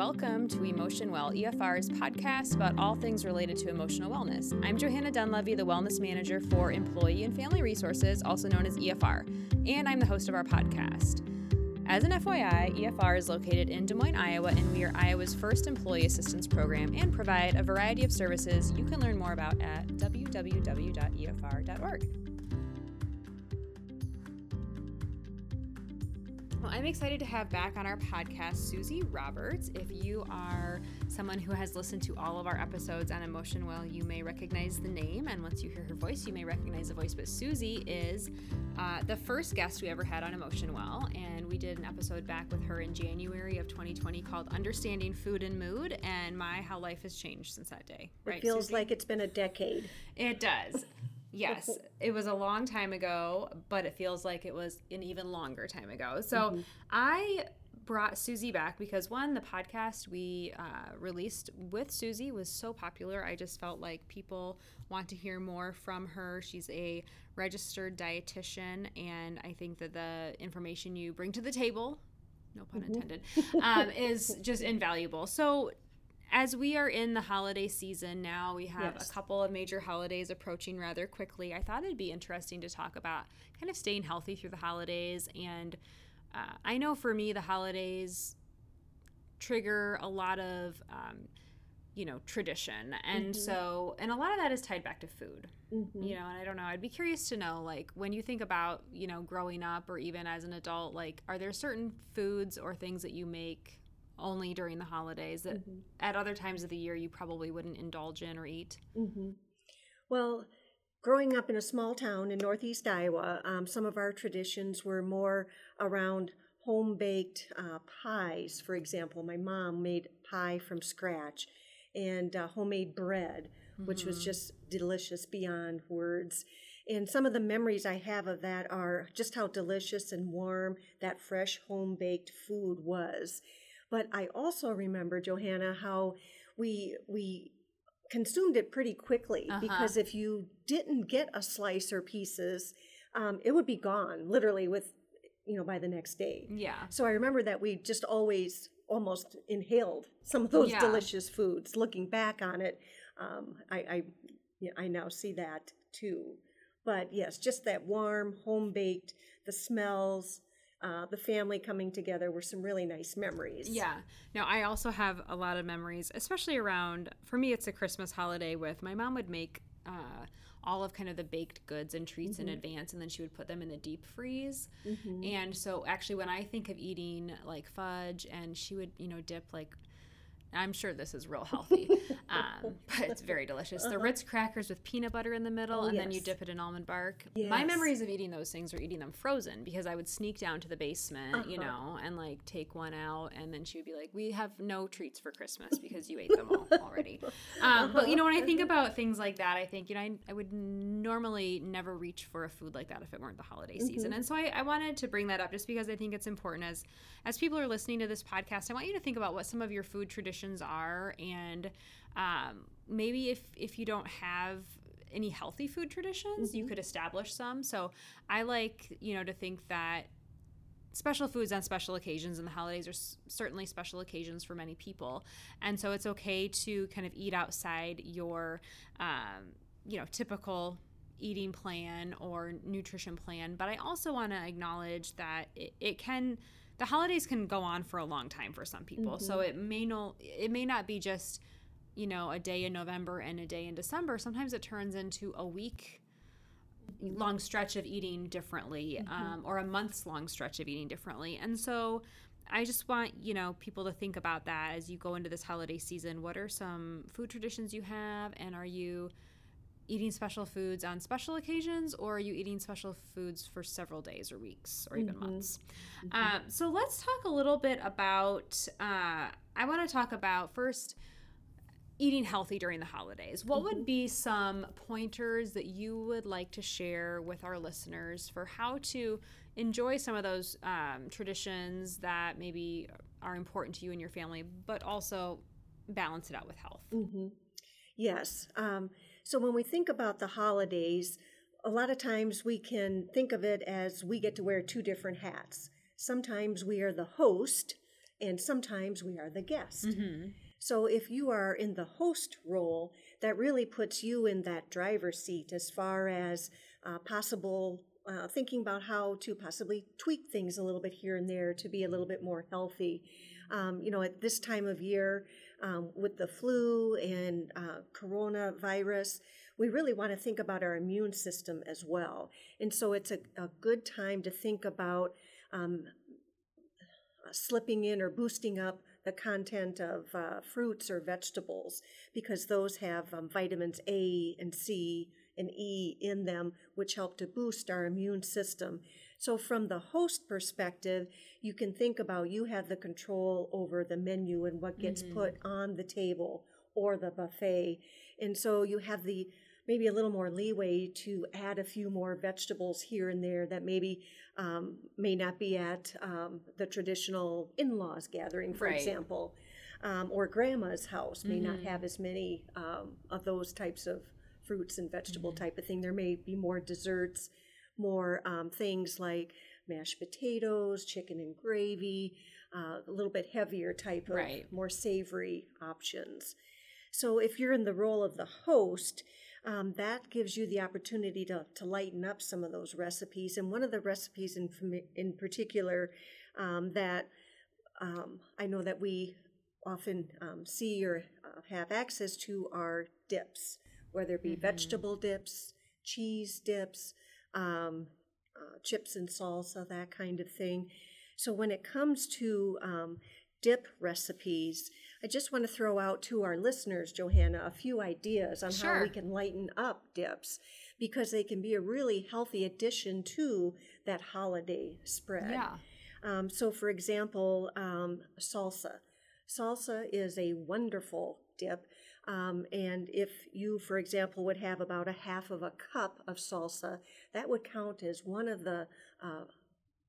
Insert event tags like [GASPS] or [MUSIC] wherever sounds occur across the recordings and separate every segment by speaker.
Speaker 1: welcome to Emotion Well, EFR's podcast about all things related to emotional wellness. I'm Johanna Dunlevy, the Wellness Manager for Employee and Family Resources, also known as EFR, and I'm the host of our podcast. As an FYI, EFR is located in Des Moines, Iowa, and we are Iowa's first employee assistance program and provide a variety of services you can learn more about at www.efr.org. Well, I'm excited to have back on our podcast Susie Roberts. If you are someone who has listened to all of our episodes on Emotion Well, you may recognize the name, and once you hear her voice, you may recognize the voice. But Susie is uh, the first guest we ever had on Emotion Well, and we did an episode back with her in January of 2020 called Understanding Food and Mood, and my, how life has changed since that day.
Speaker 2: Right, it feels Susie? like it's been a decade.
Speaker 1: It does. Yes, it was a long time ago, but it feels like it was an even longer time ago. So mm-hmm. I brought Susie back because one, the podcast we uh, released with Susie was so popular. I just felt like people want to hear more from her. She's a registered dietitian, and I think that the information you bring to the table, no pun mm-hmm. intended, um, is just invaluable. So as we are in the holiday season now, we have yes. a couple of major holidays approaching rather quickly. I thought it'd be interesting to talk about kind of staying healthy through the holidays. And uh, I know for me, the holidays trigger a lot of, um, you know, tradition. And mm-hmm. so, and a lot of that is tied back to food, mm-hmm. you know, and I don't know, I'd be curious to know, like, when you think about, you know, growing up or even as an adult, like, are there certain foods or things that you make? Only during the holidays that mm-hmm. at other times of the year you probably wouldn't indulge in or eat?
Speaker 2: Mm-hmm. Well, growing up in a small town in northeast Iowa, um, some of our traditions were more around home baked uh, pies. For example, my mom made pie from scratch and uh, homemade bread, mm-hmm. which was mm-hmm. just delicious beyond words. And some of the memories I have of that are just how delicious and warm that fresh home baked food was. But I also remember, Johanna, how we we consumed it pretty quickly uh-huh. because if you didn't get a slice or pieces, um, it would be gone literally with you know by the next day.
Speaker 1: Yeah.
Speaker 2: So I remember that we just always almost inhaled some of those yeah. delicious foods. Looking back on it, um, I I, I now see that too. But yes, just that warm, home baked, the smells, uh, the family coming together were some really nice memories.
Speaker 1: Yeah. Now, I also have a lot of memories, especially around, for me, it's a Christmas holiday with my mom would make uh, all of kind of the baked goods and treats mm-hmm. in advance and then she would put them in the deep freeze. Mm-hmm. And so, actually, when I think of eating like fudge and she would, you know, dip like I'm sure this is real healthy, [LAUGHS] um, but it's very delicious. Uh-huh. The Ritz crackers with peanut butter in the middle, oh, and yes. then you dip it in almond bark. Yes. My memories of eating those things are eating them frozen because I would sneak down to the basement, uh-huh. you know, and like take one out, and then she would be like, "We have no treats for Christmas because you ate them all [LAUGHS] already." Um, but you know, when I think about things like that, I think you know I, I, would normally never reach for a food like that if it weren't the holiday mm-hmm. season, and so I, I wanted to bring that up just because I think it's important as as people are listening to this podcast. I want you to think about what some of your food traditions traditions are and um, maybe if if you don't have any healthy food traditions mm-hmm. you could establish some. So i like you know to think that special foods on special occasions and the holidays are s- certainly special occasions for many people. And so it's okay to kind of eat outside your um, you know typical eating plan or nutrition plan. But i also want to acknowledge that it, it can the holidays can go on for a long time for some people. Mm-hmm. So it may not it may not be just you know a day in November and a day in December. Sometimes it turns into a week long stretch of eating differently mm-hmm. um, or a month's long stretch of eating differently. And so I just want, you know, people to think about that as you go into this holiday season. What are some food traditions you have and are you eating special foods on special occasions or are you eating special foods for several days or weeks or even mm-hmm. months mm-hmm. Um, so let's talk a little bit about uh, i want to talk about first eating healthy during the holidays what mm-hmm. would be some pointers that you would like to share with our listeners for how to enjoy some of those um, traditions that maybe are important to you and your family but also balance it out with health
Speaker 2: mm-hmm. yes um, so when we think about the holidays, a lot of times we can think of it as we get to wear two different hats. Sometimes we are the host and sometimes we are the guest. So if you are in the host role, that really puts you in that driver's seat as far as uh, possible uh, thinking about how to possibly tweak things a little bit here and there to be a little bit more healthy. Um, you know, at this time of year, um, with the flu and uh, coronavirus, we really want to think about our immune system as well. And so it's a, a good time to think about um, slipping in or boosting up the content of uh, fruits or vegetables because those have um, vitamins A and C and E in them, which help to boost our immune system. So, from the host perspective, you can think about you have the control over the menu and what gets put on the table or the buffet. And so you have the maybe a little more leeway to add a few more vegetables here and there that maybe um, may not be at um, the traditional in-laws gathering, for
Speaker 1: Right.
Speaker 2: example, um, or grandma's house may not have as many um, of those types of fruits and vegetable type of thing. There may be more desserts, more um, things like mashed potatoes, chicken and gravy, uh, a little bit heavier type of
Speaker 1: Right.
Speaker 2: more savory options. So if you're in the role of the host, um, that gives you the opportunity to, to lighten up some of those recipes. And one of the recipes in in particular um, that um, I know that we often um, see or uh, have access to are dips, whether it be vegetable dips, cheese dips, um, uh, chips and salsa, that kind of thing. So when it comes to um, dip recipes, I just want to throw out to our listeners, Johanna, a few ideas on how we can lighten up dips because they can be a really healthy addition to that holiday spread.
Speaker 1: Yeah.
Speaker 2: Um, so, for example, um, salsa. Salsa is a wonderful dip. Um, and if you, for example, would have about a half of a cup of salsa, that would count as one of the uh,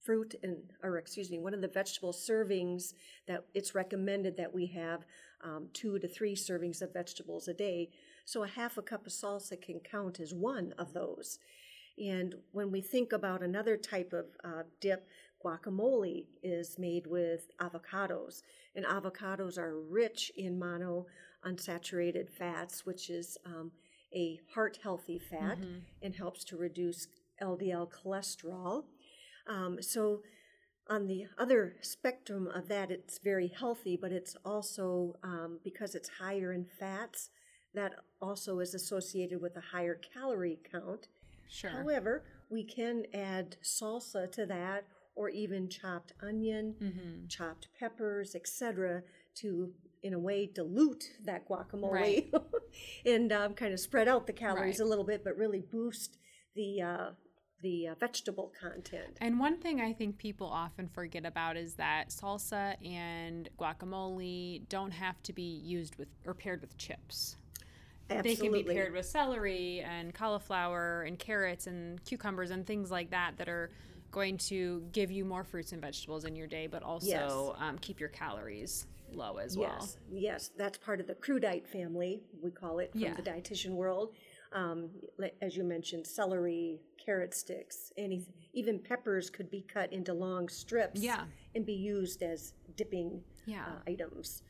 Speaker 2: fruit and, or excuse me, one of the vegetable servings that it's recommended that we have um, two to three servings of vegetables a day. So a half a cup of salsa can count as one of those. And when we think about another type of uh, dip, guacamole is made with avocados. And avocados are rich in mono unsaturated fats, which is um, a heart healthy fat and helps to reduce LDL cholesterol. Um, so, on the other spectrum of that, it's very healthy, but it's also um, because it's higher in fats, that also is associated with a higher calorie count.
Speaker 1: Sure.
Speaker 2: However, we can add salsa to that or even chopped onion,
Speaker 1: Mm-hmm.
Speaker 2: chopped peppers, etc., to in a way dilute that guacamole
Speaker 1: Right. [LAUGHS]
Speaker 2: and um, kind of spread out the calories
Speaker 1: Right.
Speaker 2: a little bit, but really boost the uh, the uh, vegetable content.
Speaker 1: And one thing I think people often forget about is that salsa and guacamole don't have to be used with or paired with chips.
Speaker 2: Absolutely.
Speaker 1: They can be paired with celery and cauliflower and carrots and cucumbers and things like that that are going to give you more fruits and vegetables in your day, but also um, keep your calories low as well.
Speaker 2: Yes, yes, that's part of the crudite family. We call it from
Speaker 1: Yeah.
Speaker 2: the dietitian world. Um, as you mentioned, celery, carrot sticks, any even peppers could be cut into long strips.
Speaker 1: Yeah.
Speaker 2: and be used as dipping
Speaker 1: Yeah.
Speaker 2: uh, items.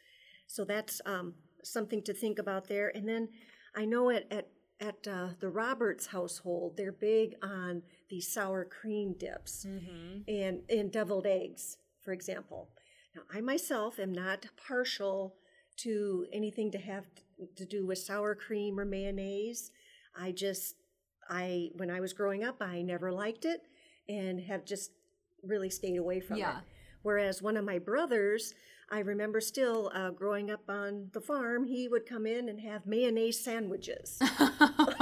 Speaker 2: So that's um, something to think about there. And then I know at at at uh, the Roberts household, they're big on these sour cream dips and and deviled eggs, for example. Now, I myself am not partial to anything to have to do with sour cream or mayonnaise. I just I when I was growing up, I never liked it and have just really stayed away from
Speaker 1: Yeah.
Speaker 2: it. Whereas one of my brothers, I remember still uh, growing up on the farm, he would come in and have mayonnaise sandwiches. [LAUGHS]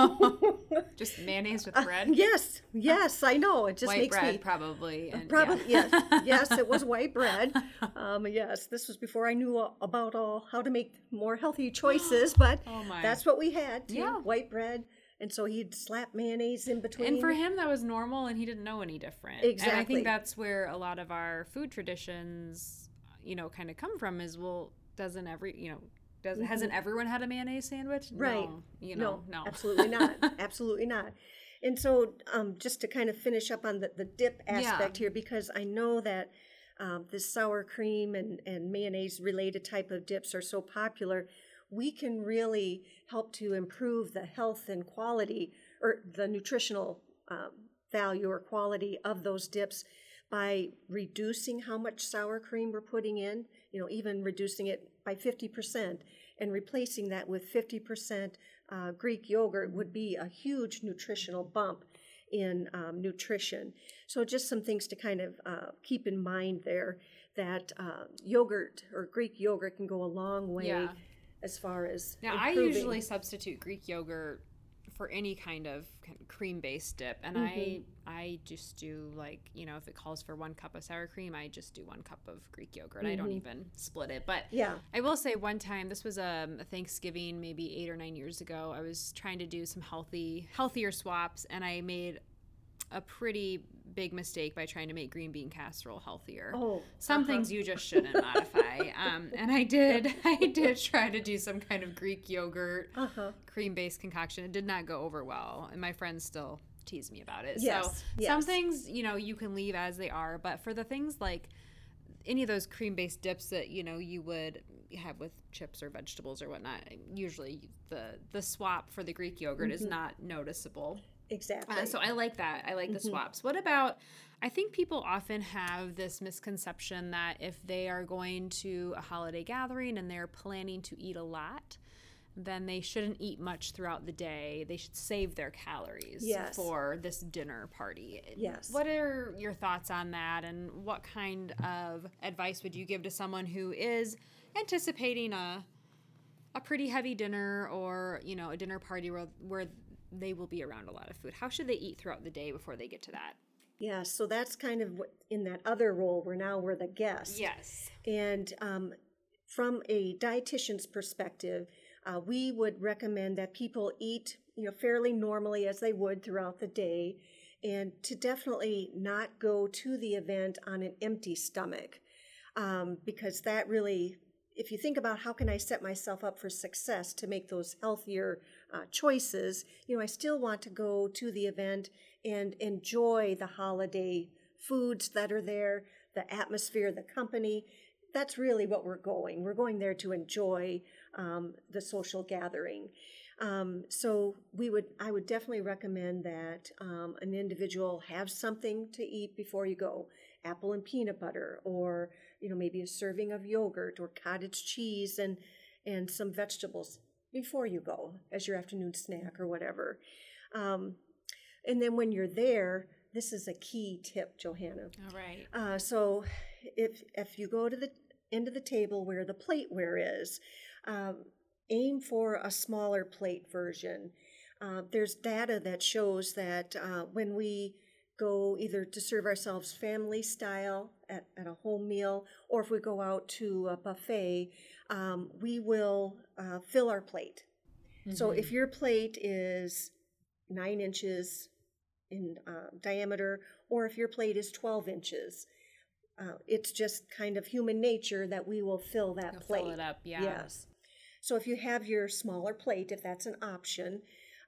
Speaker 1: Just mayonnaise with bread.
Speaker 2: yes, yes, I know. It just
Speaker 1: White
Speaker 2: makes
Speaker 1: bread,
Speaker 2: me
Speaker 1: probably. And,
Speaker 2: Probably
Speaker 1: yeah.
Speaker 2: yes, [LAUGHS] yes. It was white bread. [LAUGHS] Um, yes, this was before I knew about all how to make more healthy choices. But [GASPS]
Speaker 1: Oh,
Speaker 2: that's what we had.
Speaker 1: Yeah.
Speaker 2: white bread, and so he'd slap mayonnaise in between.
Speaker 1: And for him, that was normal, and he didn't know any different. Exactly. And I think that's where a lot of our food traditions, you know, kind of come from. Is well, doesn't every, you know, does hasn't everyone had a mayonnaise sandwich?
Speaker 2: Mm-hmm. Right.
Speaker 1: No, you know, no. [LAUGHS]
Speaker 2: absolutely not. absolutely not. And so, um, just to kind of finish up on the, the dip
Speaker 1: Yeah.
Speaker 2: aspect here, because I know that um, this sour cream and, and mayonnaise related type of dips are so popular, we can really help to improve the health and quality or the nutritional um, value or quality of those dips by reducing how much sour cream we're putting in, you know, even reducing it by 50% and replacing that with 50% uh, Greek yogurt would be a huge nutritional bump in um, nutrition. So, just some things to kind of uh, keep in mind there that uh, yogurt or Greek yogurt can go a long way yeah. as far as.
Speaker 1: Now, improving. I usually substitute Greek yogurt for any kind of cream based dip and mm-hmm. i i just do like you know if it calls for one cup of sour cream i just do one cup of greek yogurt mm-hmm. i don't mm-hmm. even split it but
Speaker 2: yeah
Speaker 1: i will say one time this was um, a thanksgiving maybe eight or nine years ago i was trying to do some healthy healthier swaps and i made a pretty big mistake by trying to make green bean casserole healthier.
Speaker 2: Oh,
Speaker 1: some uh-huh. things you just shouldn't modify. Um, [LAUGHS] and I did, [LAUGHS] I did try to do some kind of Greek yogurt uh-huh. cream based concoction. It did not go over well, and my friends still tease me about it.
Speaker 2: Yes,
Speaker 1: so
Speaker 2: yes.
Speaker 1: some things, you know, you can leave as they are, but for the things like any of those cream based dips that you know you would have with chips or vegetables or whatnot, usually the the swap for the Greek yogurt mm-hmm. is not noticeable.
Speaker 2: Exactly.
Speaker 1: Uh, so I like that. I like the mm-hmm. swaps. What about? I think people often have this misconception that if they are going to a holiday gathering and they're planning to eat a lot, then they shouldn't eat much throughout the day. They should save their calories
Speaker 2: yes.
Speaker 1: for this dinner party.
Speaker 2: Yes.
Speaker 1: What are your thoughts on that and what kind of advice would you give to someone who is anticipating a a pretty heavy dinner or, you know, a dinner party where, where they will be around a lot of food. How should they eat throughout the day before they get to that?
Speaker 2: Yeah, so that's kind of in that other role where now we're the guest.
Speaker 1: Yes.
Speaker 2: And um, from a dietitian's perspective, uh, we would recommend that people eat, you know, fairly normally as they would throughout the day, and to definitely not go to the event on an empty stomach, um, because that really if you think about how can I set myself up for success to make those healthier uh, choices, you know, I still want to go to the event and enjoy the holiday foods that are there, the atmosphere, the company. That's really what we're going. We're going there to enjoy um, the social gathering. Um, so we would, I would definitely recommend that um, an individual have something to eat before you go, apple and peanut butter, or you know maybe a serving of yogurt or cottage cheese and and some vegetables before you go as your afternoon snack or whatever. Um, and then when you're there, this is a key tip, Johanna.
Speaker 1: All right.
Speaker 2: Uh, so if if you go to the end of the table where the plateware is, um, aim for a smaller plate version. Uh, there's data that shows that uh, when we go either to serve ourselves family style at, at a home meal, or if we go out to a buffet, um, we will uh, fill our plate. Mm-hmm. So if your plate is nine inches in uh, diameter, or if your plate is 12 inches, uh, it's just kind of human nature that we will fill that
Speaker 1: You'll
Speaker 2: plate.
Speaker 1: Fill it up, yeah.
Speaker 2: Yes. So if you have your smaller plate, if that's an option,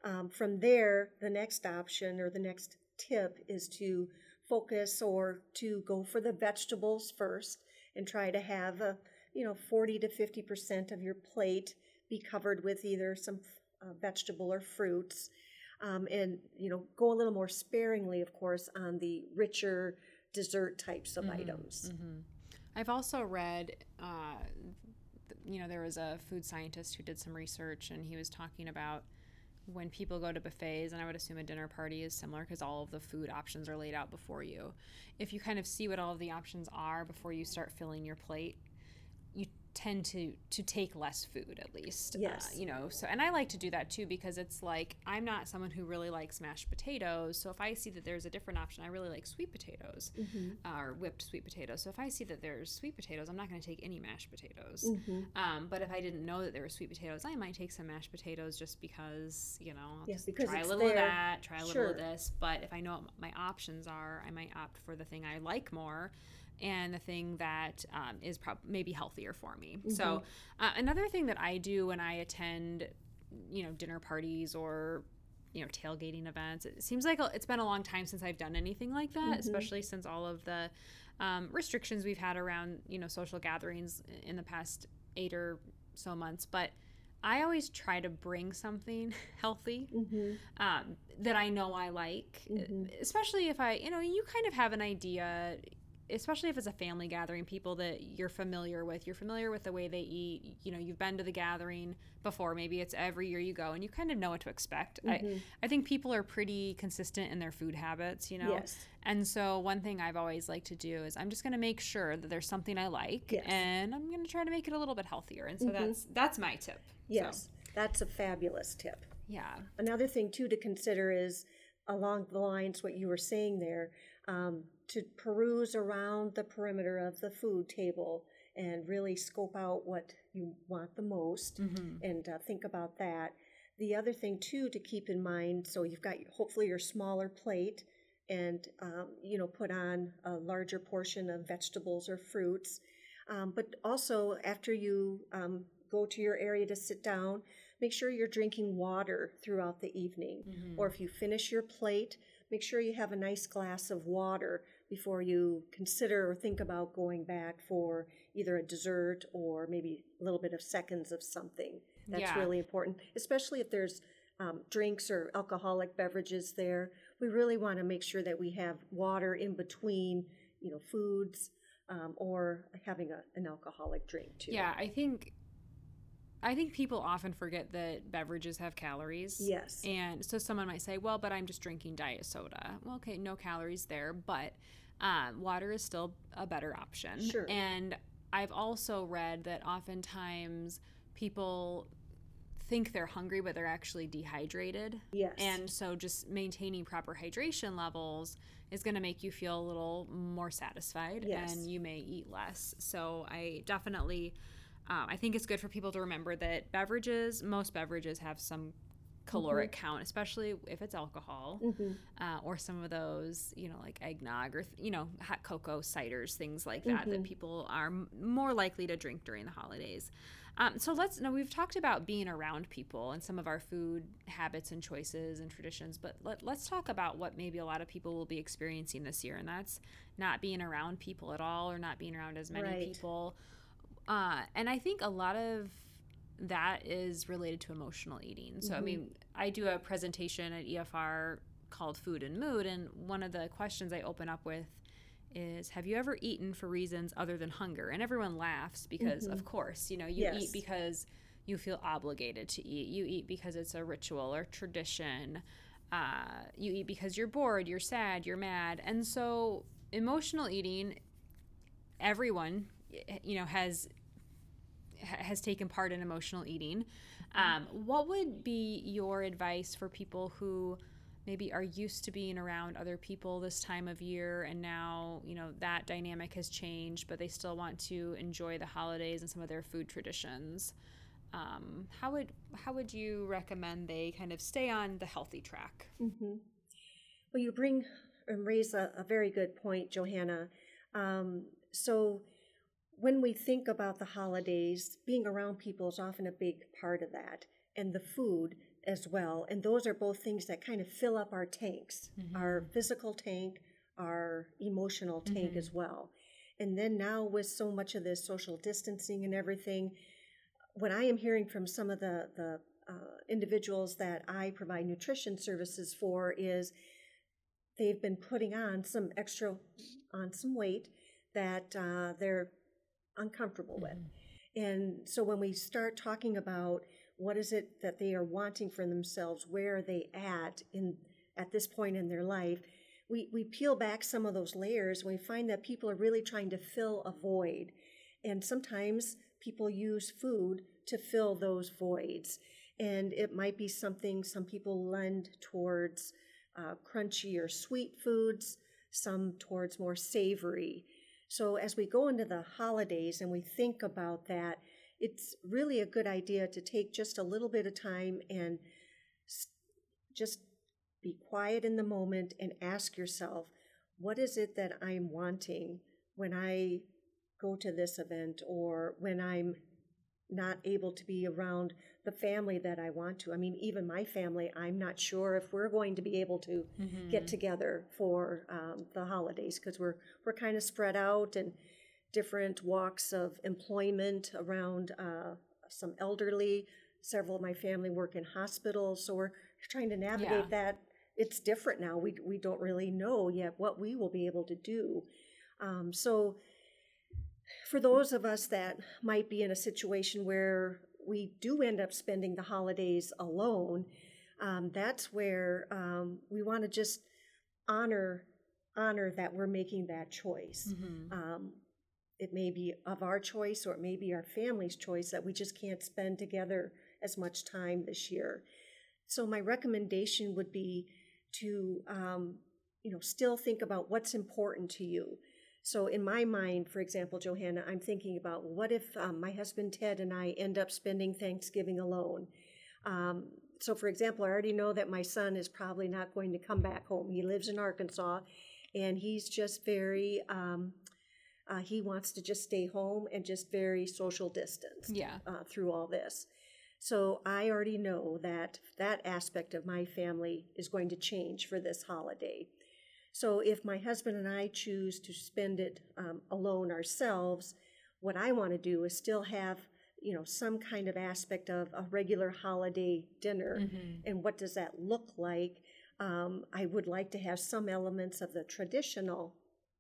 Speaker 2: um, from there, the next option or the next tip is to focus or to go for the vegetables first and try to have a you know 40 to 50 percent of your plate be covered with either some uh, vegetable or fruits um, and you know go a little more sparingly of course on the richer dessert types of mm-hmm, items
Speaker 1: mm-hmm. i've also read uh, you know, there was a food scientist who did some research and he was talking about when people go to buffets, and I would assume a dinner party is similar because all of the food options are laid out before you. If you kind of see what all of the options are before you start filling your plate, tend to to take less food at least.
Speaker 2: Uh, yes.
Speaker 1: Uh, you know, so and I like to do that too because it's like I'm not someone who really likes mashed potatoes. So if I see that there's a different option, I really like sweet potatoes mm-hmm. uh, or whipped sweet potatoes. So if I see that there's sweet potatoes, I'm not going to take any mashed potatoes. Mm-hmm. Um, but if I didn't know that there were sweet potatoes, I might take some mashed potatoes just because you know I'll
Speaker 2: yes, because
Speaker 1: try a little
Speaker 2: there.
Speaker 1: of that, try a
Speaker 2: sure.
Speaker 1: little of this. But if I know what my options are, I might opt for the thing I like more and the thing that um, is prob- maybe healthier for me. Mm-hmm. So uh, another thing that I do when I attend, you know, dinner parties or you know tailgating events, it seems like it's been a long time since I've done anything like that, mm-hmm. especially since all of the um, restrictions we've had around you know social gatherings in the past eight or so months, but I always try to bring something [LAUGHS] healthy
Speaker 2: Mm-hmm.
Speaker 1: um, that I know I like,
Speaker 2: Mhm.
Speaker 1: especially if I, you know, you kind of have an idea, especially if it's a family gathering, people that you're familiar with. You're familiar with the way they eat. You know, you've been to the gathering before. Maybe it's every year you go, and you kind of know what to expect.
Speaker 2: Mm-hmm.
Speaker 1: I, I think people are pretty consistent in their food habits. You know,
Speaker 2: Yes.
Speaker 1: and so one thing I've always liked to do is I'm just going to make sure that there's something I like,
Speaker 2: Yes.
Speaker 1: and I'm going to try to make it a little bit healthier. And so that's that's my tip. So,
Speaker 2: Yes. That's a fabulous tip.
Speaker 1: yeah.
Speaker 2: Another thing too to consider is along the lines what you were saying there, um, to peruse around the perimeter of the food table and really scope out what you want the most and uh, think about that. The other thing too to keep in mind, so you've got hopefully your smaller plate and um, you know put on a larger portion of vegetables or fruits. Um, but also after you um, go to your area to sit down, make sure you're drinking water throughout the evening. Or if you finish your plate, make sure you have a nice glass of water before you consider or think about going back for either a dessert or maybe a little bit of seconds of something. That's
Speaker 1: Yeah.
Speaker 2: really important, especially if there's um, drinks or alcoholic beverages there. We really want to make sure that we have water in between, you know, foods um, or having a, an alcoholic drink too.
Speaker 1: Yeah, I think I think people often forget that beverages have calories.
Speaker 2: Yes.
Speaker 1: And so someone might say, "Well, but I'm just drinking diet soda." Well, okay, no calories there, but um, water is still a better option.
Speaker 2: Sure.
Speaker 1: And I've also read that oftentimes people think they're hungry, but they're actually dehydrated.
Speaker 2: Yes.
Speaker 1: And so just maintaining proper hydration levels is going to make you feel a little more satisfied
Speaker 2: Yes.
Speaker 1: and you may eat less. So I definitely um, I think it's good for people to remember that beverages, most beverages have some caloric count, especially if it's alcohol uh, or some of those, you know, like eggnog or, you know, hot cocoa, ciders, things like that, that people are m- more likely to drink during the holidays. Um, so let's now we've talked about being around people and some of our food habits and choices and traditions, but let, let's talk about what maybe a lot of people will be experiencing this year, and that's not being around people at all or not being around as many
Speaker 2: Right.
Speaker 1: people. Uh, and I think a lot of that is related to emotional eating. So, I mean, I do a presentation at EFR called Food and Mood, and one of the questions I open up with is Have you ever eaten for reasons other than hunger? And everyone laughs because, of course, you know, you
Speaker 2: Yes.
Speaker 1: eat because you feel obligated to eat, you eat because it's a ritual or tradition. Uh, you eat because you're bored, you're sad, you're mad. And so, emotional eating, everyone, you know, has ha- has taken part in emotional eating. Um, what would be your advice for people who maybe are used to being around other people this time of year and now you know that dynamic has changed but they still want to enjoy the holidays and some of their food traditions um, how would how would you recommend they kind of stay on the healthy track
Speaker 2: Mm-hmm. Well, you bring and raise a, a very good point, Johanna. Um, so, when we think about the holidays, being around people is often a big part of that, and the food as well. And those are both things that kind of fill up our tanks our physical tank, our emotional tank as well. And then now, with so much of this social distancing and everything, what I am hearing from some of the the uh, individuals that I provide nutrition services for is they've been putting on some extra on some weight that uh, they're uncomfortable with. And so when we start talking about what is it that they are wanting for themselves, where are they at in at this point in their life, we, we peel back some of those layers and we find that people are really trying to fill a void. And sometimes people use food to fill those voids. And it might be something some people lend towards uh, crunchy or sweet foods, some towards more savory. So as we go into the holidays and we think about that, it's really a good idea to take just a little bit of time and just be quiet in the moment and ask yourself, what is it that I'm wanting when I go to this event or when I'm not able to be around the family that I want to. I mean, even my family, I'm not sure if we're going to be able to
Speaker 1: Mm-hmm.
Speaker 2: get together for um, the holidays because we're we're kind of spread out and different walks of employment around uh, some elderly. Several of my family work in hospitals, so we're trying to navigate
Speaker 1: Yeah.
Speaker 2: that. It's different now. We we don't really know yet what we will be able to do. Um, so for those of us that might be in a situation where we do end up spending the holidays alone, um, that's where um, we want to just honor honor that we're making that choice.
Speaker 1: Mm-hmm.
Speaker 2: Um, it may be of our choice or it may be our family's choice that we just can't spend together as much time this year. So my recommendation would be to um, you know still think about what's important to you. So in my mind, for example, Johanna, I'm thinking about what if um, my husband Ted and I end up spending Thanksgiving alone. Um, so, for example, I already know that my son is probably not going to come back home. He lives in Arkansas, and he's just very. Um, uh, he wants to just stay home and just very social distance
Speaker 1: Yeah.
Speaker 2: uh, through all this. So I already know that that aspect of my family is going to change for this holiday. So if my husband and I choose to spend it um, alone ourselves, what I want to do is still have you know some kind of aspect of a regular holiday dinner,
Speaker 1: Mm-hmm.
Speaker 2: and what does that look like? Um, I would like to have some elements of the traditional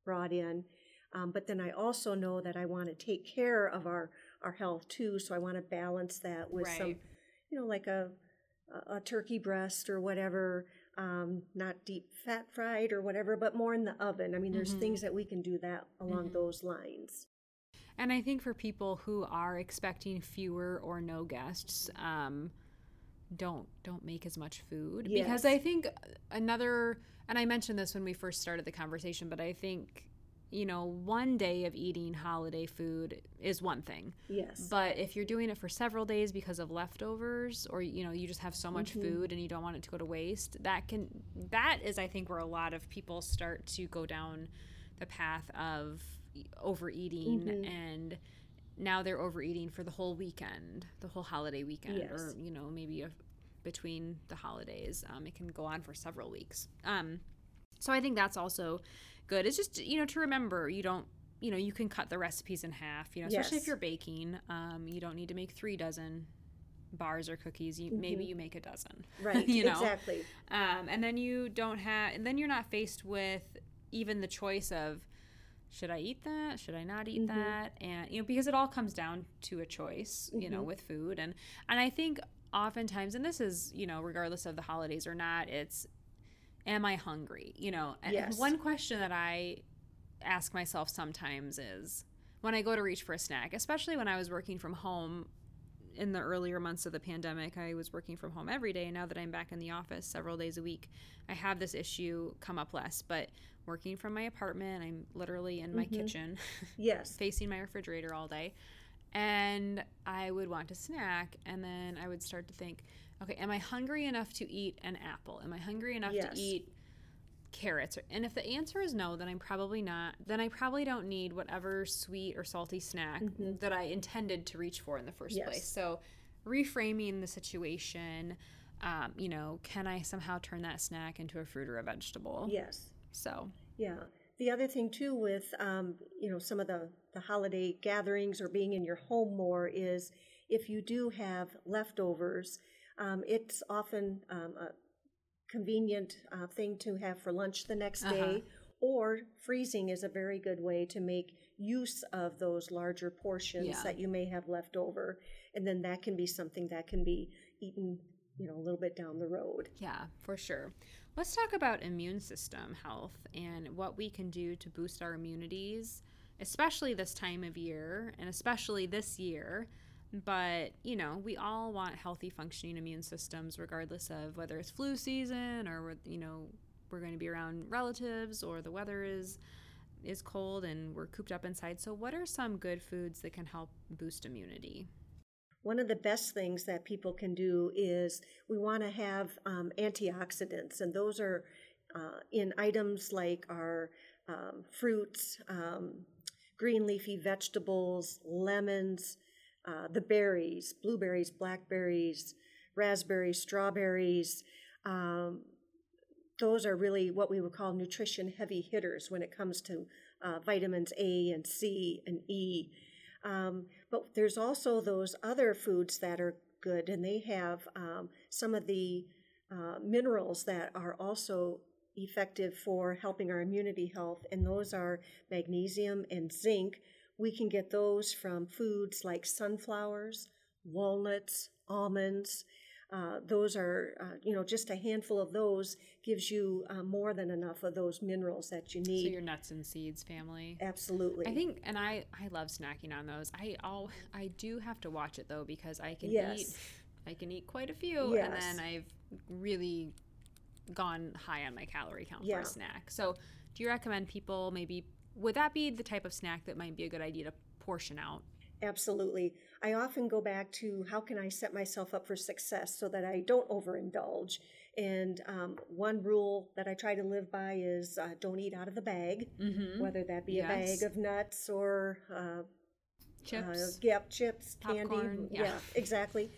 Speaker 2: brought in, um, but then I also know that I want to take care of our our health too. So I want to balance that with some, you know, like a- a turkey breast or whatever, um, not deep fat fried or whatever, but more in the oven. I mean, there's
Speaker 1: Mhm.
Speaker 2: things that we can do that along
Speaker 1: Mhm.
Speaker 2: those lines.
Speaker 1: And I think for people who are expecting fewer or no guests, um, don't don't make as much food because I think another and I mentioned this when we first started the conversation, but I think you know one day of eating holiday food is one thing,
Speaker 2: Yes.
Speaker 1: but if you're doing it for several days because of leftovers or you know you just have so much
Speaker 2: Mhm.
Speaker 1: food and you don't want it to go to waste, that can that is I think where a lot of people start to go down the path of overeating
Speaker 2: Mhm.
Speaker 1: and now they're overeating for the whole weekend, the whole holiday weekend,
Speaker 2: Yes.
Speaker 1: or you know maybe a, between the holidays. Um, it can go on for several weeks. Um, so I think that's also good. It's just you know to remember you don't you know you can cut the recipes in half. You know especially if you're baking, um, you don't need to make three dozen bars or cookies. You maybe
Speaker 2: Mhm.
Speaker 1: you make a dozen. [LAUGHS]
Speaker 2: right.
Speaker 1: you know?
Speaker 2: Exactly.
Speaker 1: Um, and then you don't have, and then you're not faced with even the choice of should I eat that? Should I not eat
Speaker 2: Mhm.
Speaker 1: that? And you know, because it all comes down to a choice, you know,
Speaker 2: Mhm.
Speaker 1: with food, and and I think oftentimes, and this is you know, regardless of the holidays or not, it's am I hungry? You know, and
Speaker 2: Yes.
Speaker 1: one question that I ask myself sometimes is when I go to reach for a snack, especially when I was working from home in the earlier months of the pandemic, I was working from home every day. Now that I'm back in the office several days a week, I have this issue come up less. But working from my apartment, I'm literally in my
Speaker 2: Mhm.
Speaker 1: kitchen [LAUGHS]
Speaker 2: Yes.
Speaker 1: facing my refrigerator all day. And I would want a snack. And then I would start to think, okay, am I hungry enough to eat an apple? Am I hungry enough
Speaker 2: Yes.
Speaker 1: to eat carrots? And if the answer is no, then I'm probably not. Then I probably don't need whatever sweet or salty snack
Speaker 2: Mhm.
Speaker 1: that I intended to reach for in the first
Speaker 2: Yes.
Speaker 1: place. So reframing the situation, um, you know, can I somehow turn that snack into a fruit or a vegetable?
Speaker 2: Yes.
Speaker 1: So,
Speaker 2: Yeah. The other thing too with um, you know some of the the holiday gatherings or being in your home more is if you do have leftovers, um, it's often um, a convenient uh, thing to have for lunch the next
Speaker 1: Uh-huh.
Speaker 2: day. Or freezing is a very good way to make use of those larger portions
Speaker 1: Yeah.
Speaker 2: that you may have left over, and then that can be something that can be eaten, you know, a little bit down the road.
Speaker 1: Yeah, for sure. Let's talk about immune system health and what we can do to boost our immunities, especially this time of year and especially this year. But, you know, we all want healthy functioning immune systems regardless of whether it's flu season or you know, we're going to be around relatives or the weather is is cold and we're cooped up inside. So what are some good foods that can help boost immunity?
Speaker 2: One of the best things that people can do is we want to have um, antioxidants, and those are uh, in items like our um, fruits, um, green leafy vegetables, lemons, uh, the berries, blueberries, blackberries, raspberries, strawberries. Um, those are really what we would call nutrition heavy hitters when it comes to uh, vitamins A and C and E. Um, but there's also those other foods that are good, and they have um, some of the uh, minerals that are also effective for helping our immunity health, and those are magnesium and zinc. We can get those from foods like sunflowers, walnuts, almonds. Uh, those are, uh, you know, just a handful of those gives you uh, more than enough of those minerals that you need.
Speaker 1: So your nuts and seeds family.
Speaker 2: Absolutely.
Speaker 1: I think, and I, I love snacking on those. I all, I do have to watch it though because I can
Speaker 2: Yes.
Speaker 1: eat, I can eat quite a few, and then I've really gone high on my calorie count for a snack. So, do you recommend people maybe? Would that be the type of snack that might be a good idea to portion out?
Speaker 2: Absolutely. I often go back to how can I set myself up for success so that I don't overindulge. And um, one rule that I try to live by is uh, don't eat out of the bag,
Speaker 1: Mm-hmm.
Speaker 2: whether that be a bag of nuts or uh,
Speaker 1: Chips.
Speaker 2: Uh, yep, chips, candy.
Speaker 1: Popcorn, yeah.
Speaker 2: exactly.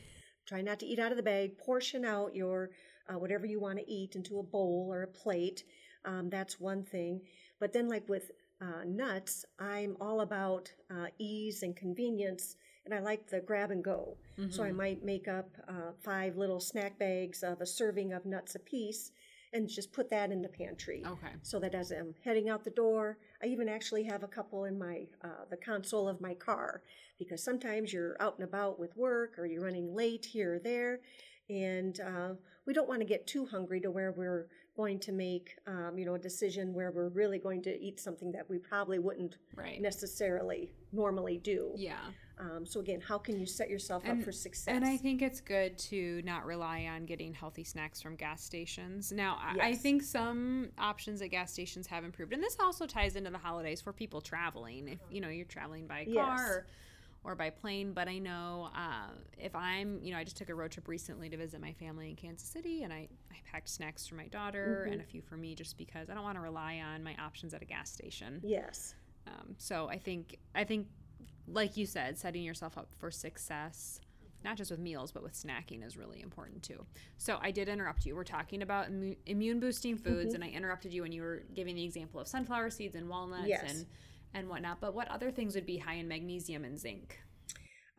Speaker 2: Try not to eat out of the bag. Portion out your uh, whatever you want to eat into a bowl or a plate. Um, that's one thing. But then, like with uh, nuts, I'm all about uh, ease and convenience, and I like the grab and go. So I
Speaker 1: Mhm.
Speaker 2: might make up uh, five little snack bags of a serving of nuts apiece, and just put that in the pantry
Speaker 1: okay.
Speaker 2: so that as I'm heading out the door, I even actually have a couple in my uh, the console of my car because sometimes you're out and about with work or you're running late here or there, and uh, we don't want to get too hungry to where we're going to make um, you know a decision where we're really going to eat something that we probably wouldn't
Speaker 1: Right.
Speaker 2: necessarily normally do.
Speaker 1: Yeah.
Speaker 2: Um, so again, how can you set yourself
Speaker 1: And-
Speaker 2: up for success?
Speaker 1: And I think it's good to not rely on getting healthy snacks from gas stations. Now, I I think some options at gas stations have improved, and this also ties into the holidays for people traveling. If you know you're traveling by car
Speaker 2: Yes.
Speaker 1: or, or by plane, but I know uh, if I'm, you know, I just took a road trip recently to visit my family in Kansas City, and I, I packed snacks for my daughter and a few for me, just because I don't want to rely on my options at a gas station.
Speaker 2: yes,
Speaker 1: Um, so I think I think, like you said, setting yourself up for success, not just with meals but with snacking, is really important too. So I did interrupt you. We're talking about immu- immune boosting foods, and I interrupted you when you were giving the example of sunflower seeds and walnuts
Speaker 2: Yes.
Speaker 1: and and whatnot. But what other things would be high in magnesium and zinc?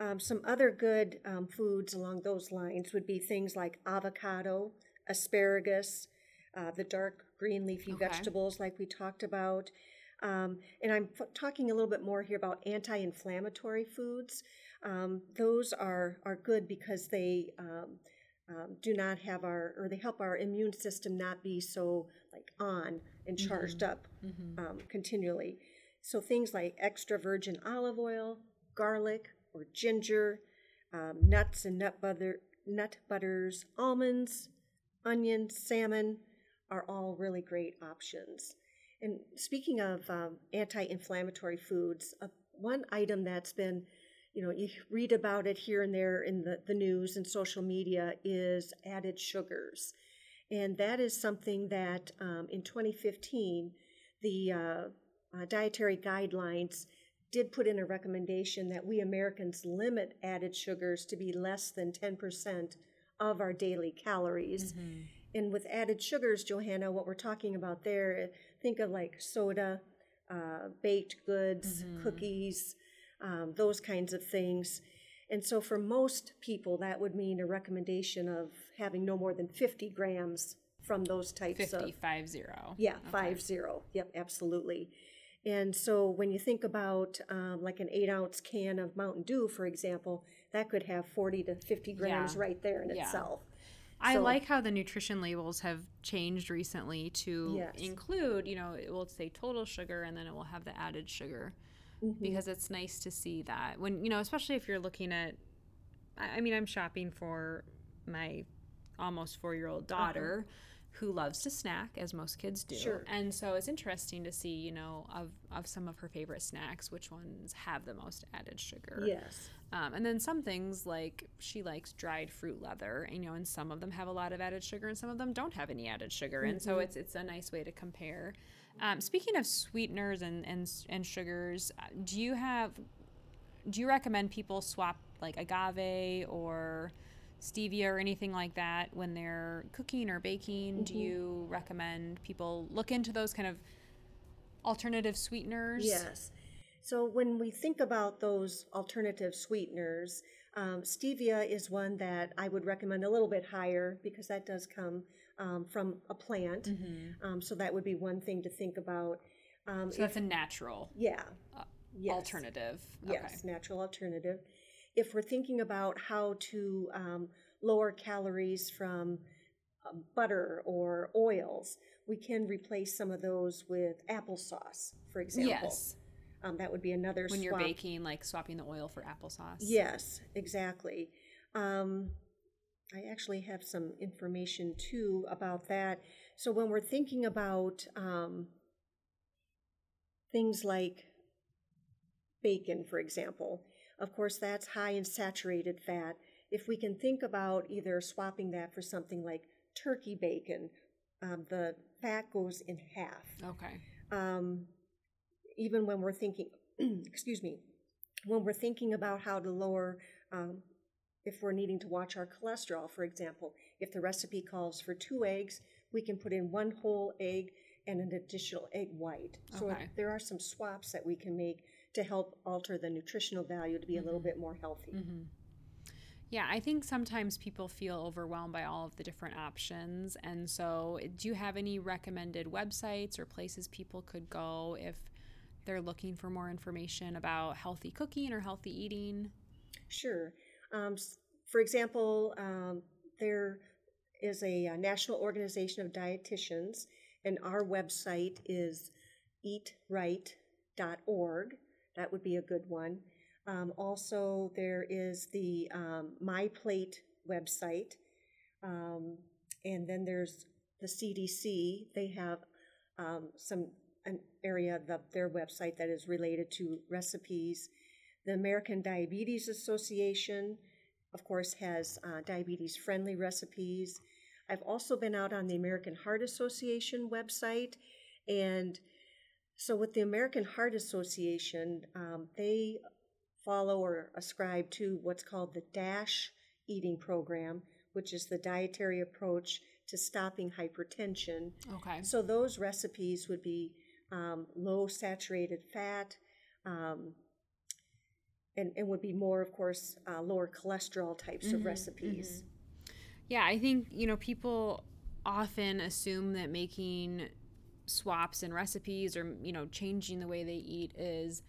Speaker 2: Um, some other good um, foods along those lines would be things like avocado, asparagus, uh, the dark green leafy
Speaker 1: Okay.
Speaker 2: vegetables, like we talked about. Um, and I'm f- talking a little bit more here about anti inflammatory foods. Um, those are, are good because they um, um, do not have our, or they help our immune system not be so like on and charged up um, continually. So things like extra virgin olive oil, garlic or ginger, um, nuts and nut butter, nut butters, almonds, onions, salmon are all really great options. And speaking of um, anti-inflammatory foods, uh, one item that's been, you know, you read about it here and there in the, the news and social media is added sugars. And that is something that um, in 2015, the uh, uh, dietary guidelines did put in a recommendation that we Americans limit added sugars to be less than 10% of our daily calories. And with added sugars, Johanna, what we're talking about there, think of like soda, uh, baked goods, cookies, um, those kinds of things. And so for most people, that would mean a recommendation of having no more than 50 grams from those types of
Speaker 1: 50, five zero.
Speaker 2: yeah, five zero. Yep, absolutely. And so when you think about um, like an eight ounce can of Mountain Dew, for example, that could have 40 to 50 grams
Speaker 1: Yeah.
Speaker 2: right there in
Speaker 1: Yeah.
Speaker 2: itself.
Speaker 1: I
Speaker 2: So-
Speaker 1: like how the nutrition labels have changed recently to
Speaker 2: Yes.
Speaker 1: include, you know, it will say total sugar and then it will have the added sugar
Speaker 2: Mm-hmm.
Speaker 1: because it's nice to see that when, you know, especially if you're looking at, I I mean, I'm shopping for my almost four year old daughter who loves to snack, as most kids do.
Speaker 2: Sure.
Speaker 1: And so it's interesting to see, you know, of, of some of her favorite snacks, which ones have the most added sugar.
Speaker 2: Yes.
Speaker 1: Um, and then some things like she likes dried fruit leather, you know, and some of them have a lot of added sugar, and some of them don't have any added sugar, and so it's it's a nice way to compare. Um, speaking of sweeteners and and and sugars, uh, do you have do you recommend people swap like agave or stevia or anything like that when they're cooking or baking? Do you recommend people look into those kind of alternative sweeteners?
Speaker 2: Yes. So when we think about those alternative sweeteners, um, stevia is one that I would recommend a little bit higher because that does come um, from a plant. Um, so that would be one thing to think about. Um,
Speaker 1: So that's a natural
Speaker 2: yeah. Yes.
Speaker 1: alternative.
Speaker 2: Yes, natural alternative. If we're thinking about how to um, lower calories from um, butter or oils, we can replace some of those with applesauce, for example.
Speaker 1: Yes.
Speaker 2: Um, that would be another
Speaker 1: When you're baking, like swapping the oil for applesauce.
Speaker 2: Yes, exactly. Um, I actually have some information too about that. So when we're thinking about um, things like bacon, for example, of course, that's high in saturated fat. If we can think about either swapping that for something like turkey bacon, um, the fat goes in half
Speaker 1: Okay.
Speaker 2: um, even when we're thinking, [CLEARS THROAT] excuse me, when we're thinking about how to lower, um, if we're needing to watch our cholesterol, for example, if the recipe calls for two eggs, we can put in one whole egg and an additional egg white. So
Speaker 1: Okay.
Speaker 2: there are some swaps that we can make to help alter the nutritional value to be a little bit more healthy.
Speaker 1: Yeah, I think sometimes people feel overwhelmed by all of the different options. And so, do you have any recommended websites or places people could go if they're looking for more information about healthy cooking or healthy eating?
Speaker 2: Sure. Um, for example, um, there is a, uh national organization of dietitians, and our website is eatright.org. That would be a good one. Um, also, there is the um, My Plate website, um, and then there's the CDC. They have um, some an area of the, their website that is related to recipes. The American Diabetes Association, of course, has uh, diabetes friendly recipes. I've also been out on the American Heart Association website. And so, with the American Heart Association, um, they follow or ascribe to what's called the DASH eating program, which is the dietary approach to stopping hypertension.
Speaker 1: Okay.
Speaker 2: So those recipes would be um, low saturated fat, um, and, and would be more, of course, uh, lower cholesterol types of recipes.
Speaker 1: Yeah, I think, you know, people often assume that making swaps in recipes or, you know, changing the way they eat is,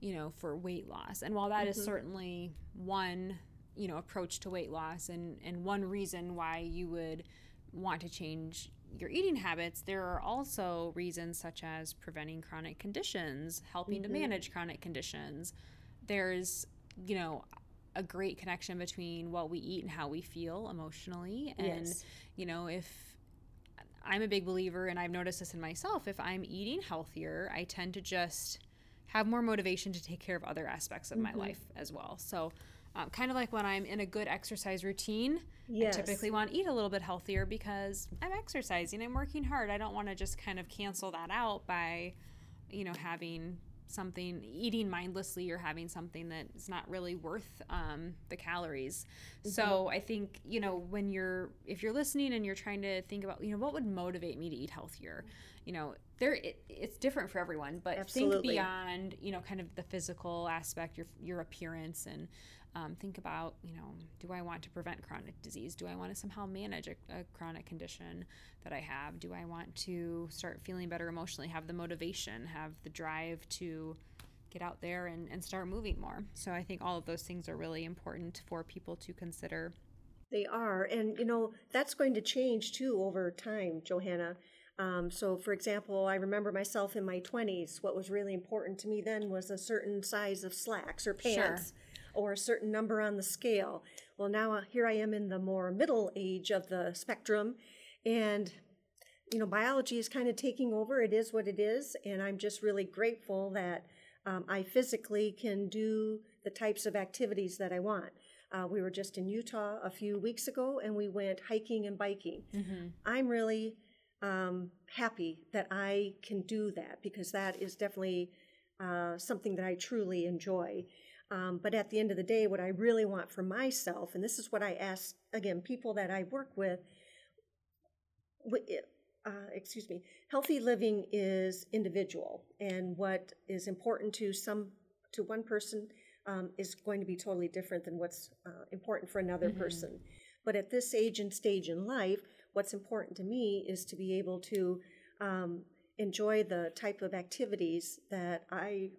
Speaker 1: you know, for weight loss. And while that is mm-hmm. certainly one, you know, approach to weight loss and, and one reason why you would want to change your eating habits, there are also reasons such as preventing chronic conditions, helping to mm-hmm. manage chronic conditions. There's, you know, a great connection between what we eat and how we feel emotionally. And,
Speaker 2: Yes.
Speaker 1: you know, if I'm a big believer, and I've noticed this in myself, if I'm eating healthier, I tend to just have more motivation to take care of other aspects of my life as well. So, um, kind of like when I'm in a good exercise routine,
Speaker 2: Yes.
Speaker 1: I typically want to eat a little bit healthier because I'm exercising, I'm working hard. I don't want to just kind of cancel that out by, you know, having something eating mindlessly or having something that is not really worth um, the calories. So I think you know when you're if you're listening and you're trying to think about you know what would motivate me to eat healthier, you know there it, it's different for everyone, but think beyond you know kind of the physical aspect, your your appearance and. Um, think about, you know, do I want to prevent chronic disease? Do I want to somehow manage a, a chronic condition that I have? Do I want to start feeling better emotionally, have the motivation, have the drive to get out there and, and start moving more? So I think all of those things are really important for people to consider.
Speaker 2: They are. And, you know, that's going to change too over time, Johanna. Um, so, for example, I remember myself in my 20s. What was really important to me then was a certain size of slacks or pants or a certain number on the scale. Well, now uh, here I am in the more middle age of the spectrum. And, you know, biology is kind of taking over. It is what it is. And I'm just really grateful that um, I physically can do the types of activities that I want. Uh, we were just in Utah a few weeks ago and we went hiking and biking. I'm really um, happy that I can do that because that is definitely uh, something that I truly enjoy. Um, but at the end of the day, what I really want for myself, and this is what I ask again, people that I work with, uh, excuse me, healthy living is individual, and what is important to some to one person um, is going to be totally different than what's uh, important for another mm-hmm. person. But at this age and stage in life, what's important to me is to be able to um, enjoy the type of activities that I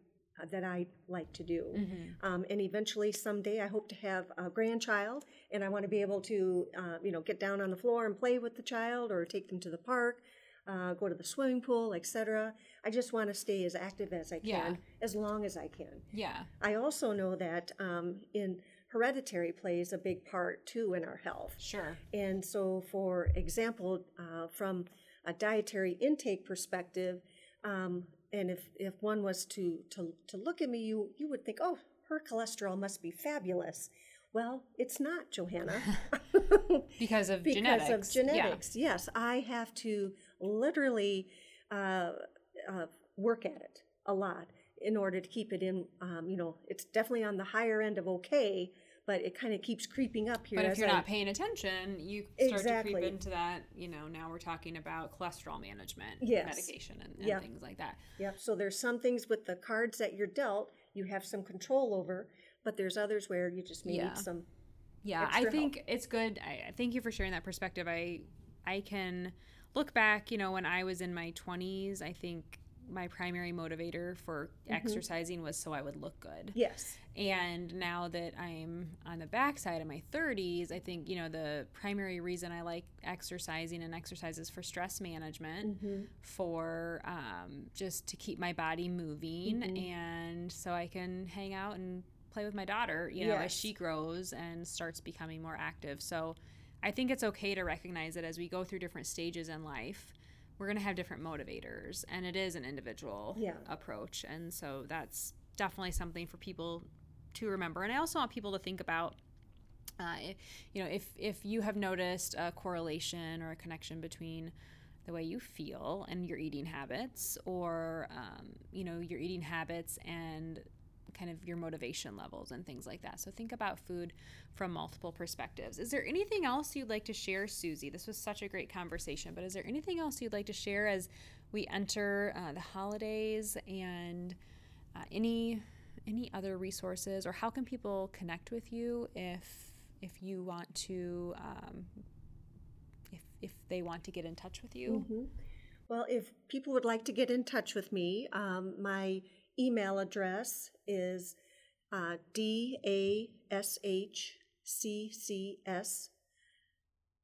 Speaker 2: that I like to do. Mm-hmm. Um, and eventually, someday, I hope to have a grandchild, and I want to be able to, uh, you know, get down on the floor and play with the child, or take them to the park, uh, go to the swimming pool, etc. I just want to stay as active as I can, yeah. as long as I can.
Speaker 1: Yeah.
Speaker 2: I also know that um, in hereditary plays a big part too in our health.
Speaker 1: Sure.
Speaker 2: And so, for example, uh, from a dietary intake perspective, um, and if, if one was to, to, to look at me, you, you would think, oh, her cholesterol must be fabulous. Well, it's not, Johanna. [LAUGHS]
Speaker 1: because of
Speaker 2: because
Speaker 1: genetics.
Speaker 2: Because of genetics. Yeah. Yes, I have to literally uh, uh, work at it a lot in order to keep it in. Um, you know, it's definitely on the higher end of okay, but it kind of keeps creeping up here.
Speaker 1: But if you're I, not paying attention, you start exactly. to creep into that. You know, now we're talking about cholesterol management,
Speaker 2: yes.
Speaker 1: medication, and, and yep. things like that.
Speaker 2: Yep. So there's some things with the cards that you're dealt, you have some control over, but there's others where you just may yeah. need some.
Speaker 1: Yeah, I think help. it's good. I, thank you for sharing that perspective. I I can look back. You know, when I was in my 20s, I think my primary motivator for mm-hmm. exercising was so I would look good.
Speaker 2: Yes.
Speaker 1: And now that I'm on the backside of my 30s, I think, you know, the primary reason I like exercising and exercises for stress management, mm-hmm. for um, just to keep my body moving, mm-hmm. and so I can hang out and play with my daughter, you know, yes. as she grows and starts becoming more active. So I think it's okay to recognize that as we go through different stages in life, we're going to have different motivators and it is an individual
Speaker 2: yeah.
Speaker 1: approach and so that's definitely something for people to remember and i also want people to think about uh, you know if if you have noticed a correlation or a connection between the way you feel and your eating habits or um, you know your eating habits and kind of your motivation levels and things like that. So think about food from multiple perspectives. Is there anything else you'd like to share, Susie? This was such a great conversation, but is there anything else you'd like to share as we enter uh, the holidays and uh, any any other resources or how can people connect with you if if you want to um, if if they want to get in touch with you?
Speaker 2: Mm-hmm. Well, if people would like to get in touch with me, um, my email address is uh, dashccs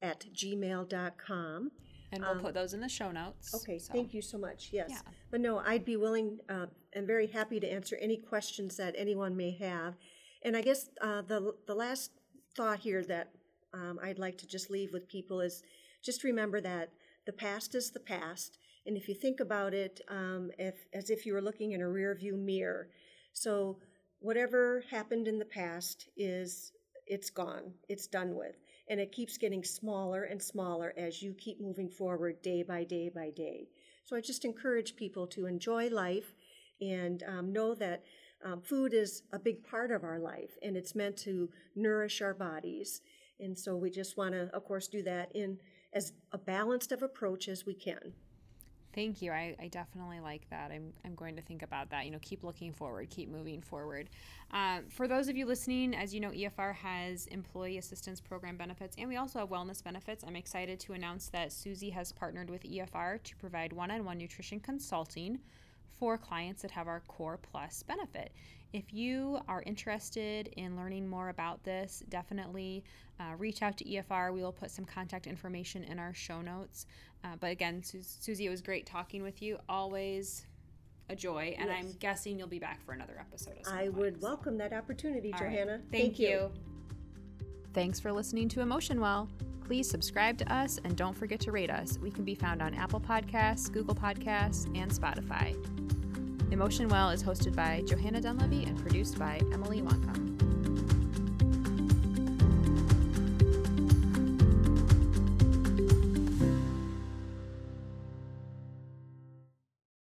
Speaker 2: at gmail.com.
Speaker 1: And we'll um, put those in the show notes.
Speaker 2: Okay, so. thank you so much. Yes. Yeah. But no, I'd be willing uh, and very happy to answer any questions that anyone may have. And I guess uh, the, the last thought here that um, I'd like to just leave with people is just remember that the past is the past and if you think about it, um, if, as if you were looking in a rear view mirror, so whatever happened in the past is it's gone, it's done with, and it keeps getting smaller and smaller as you keep moving forward day by day by day. So I just encourage people to enjoy life and um, know that um, food is a big part of our life and it's meant to nourish our bodies. And so we just want to, of course, do that in as a balanced of approach as we can.
Speaker 1: Thank you. I, I, definitely like that. I'm, I'm going to think about that. You know, keep looking forward, keep moving forward. Um, for those of you listening, as you know, EFR has employee assistance program benefits and we also have wellness benefits. I'm excited to announce that Susie has partnered with EFR to provide one on one nutrition consulting for clients that have our Core Plus benefit. If you are interested in learning more about this, definitely uh, reach out to EFR. We will put some contact information in our show notes. Uh, but again, Su- Susie, it was great talking with you. Always a joy, and yes. I'm guessing you'll be back for another episode.
Speaker 2: I
Speaker 1: point,
Speaker 2: would so. welcome that opportunity, All Johanna. Right.
Speaker 1: Thank, Thank you. you. Thanks for listening to Emotion Well. Please subscribe to us and don't forget to rate us. We can be found on Apple Podcasts, Google Podcasts, and Spotify. Emotion Well is hosted by Johanna Dunleavy and produced by Emily Wonka.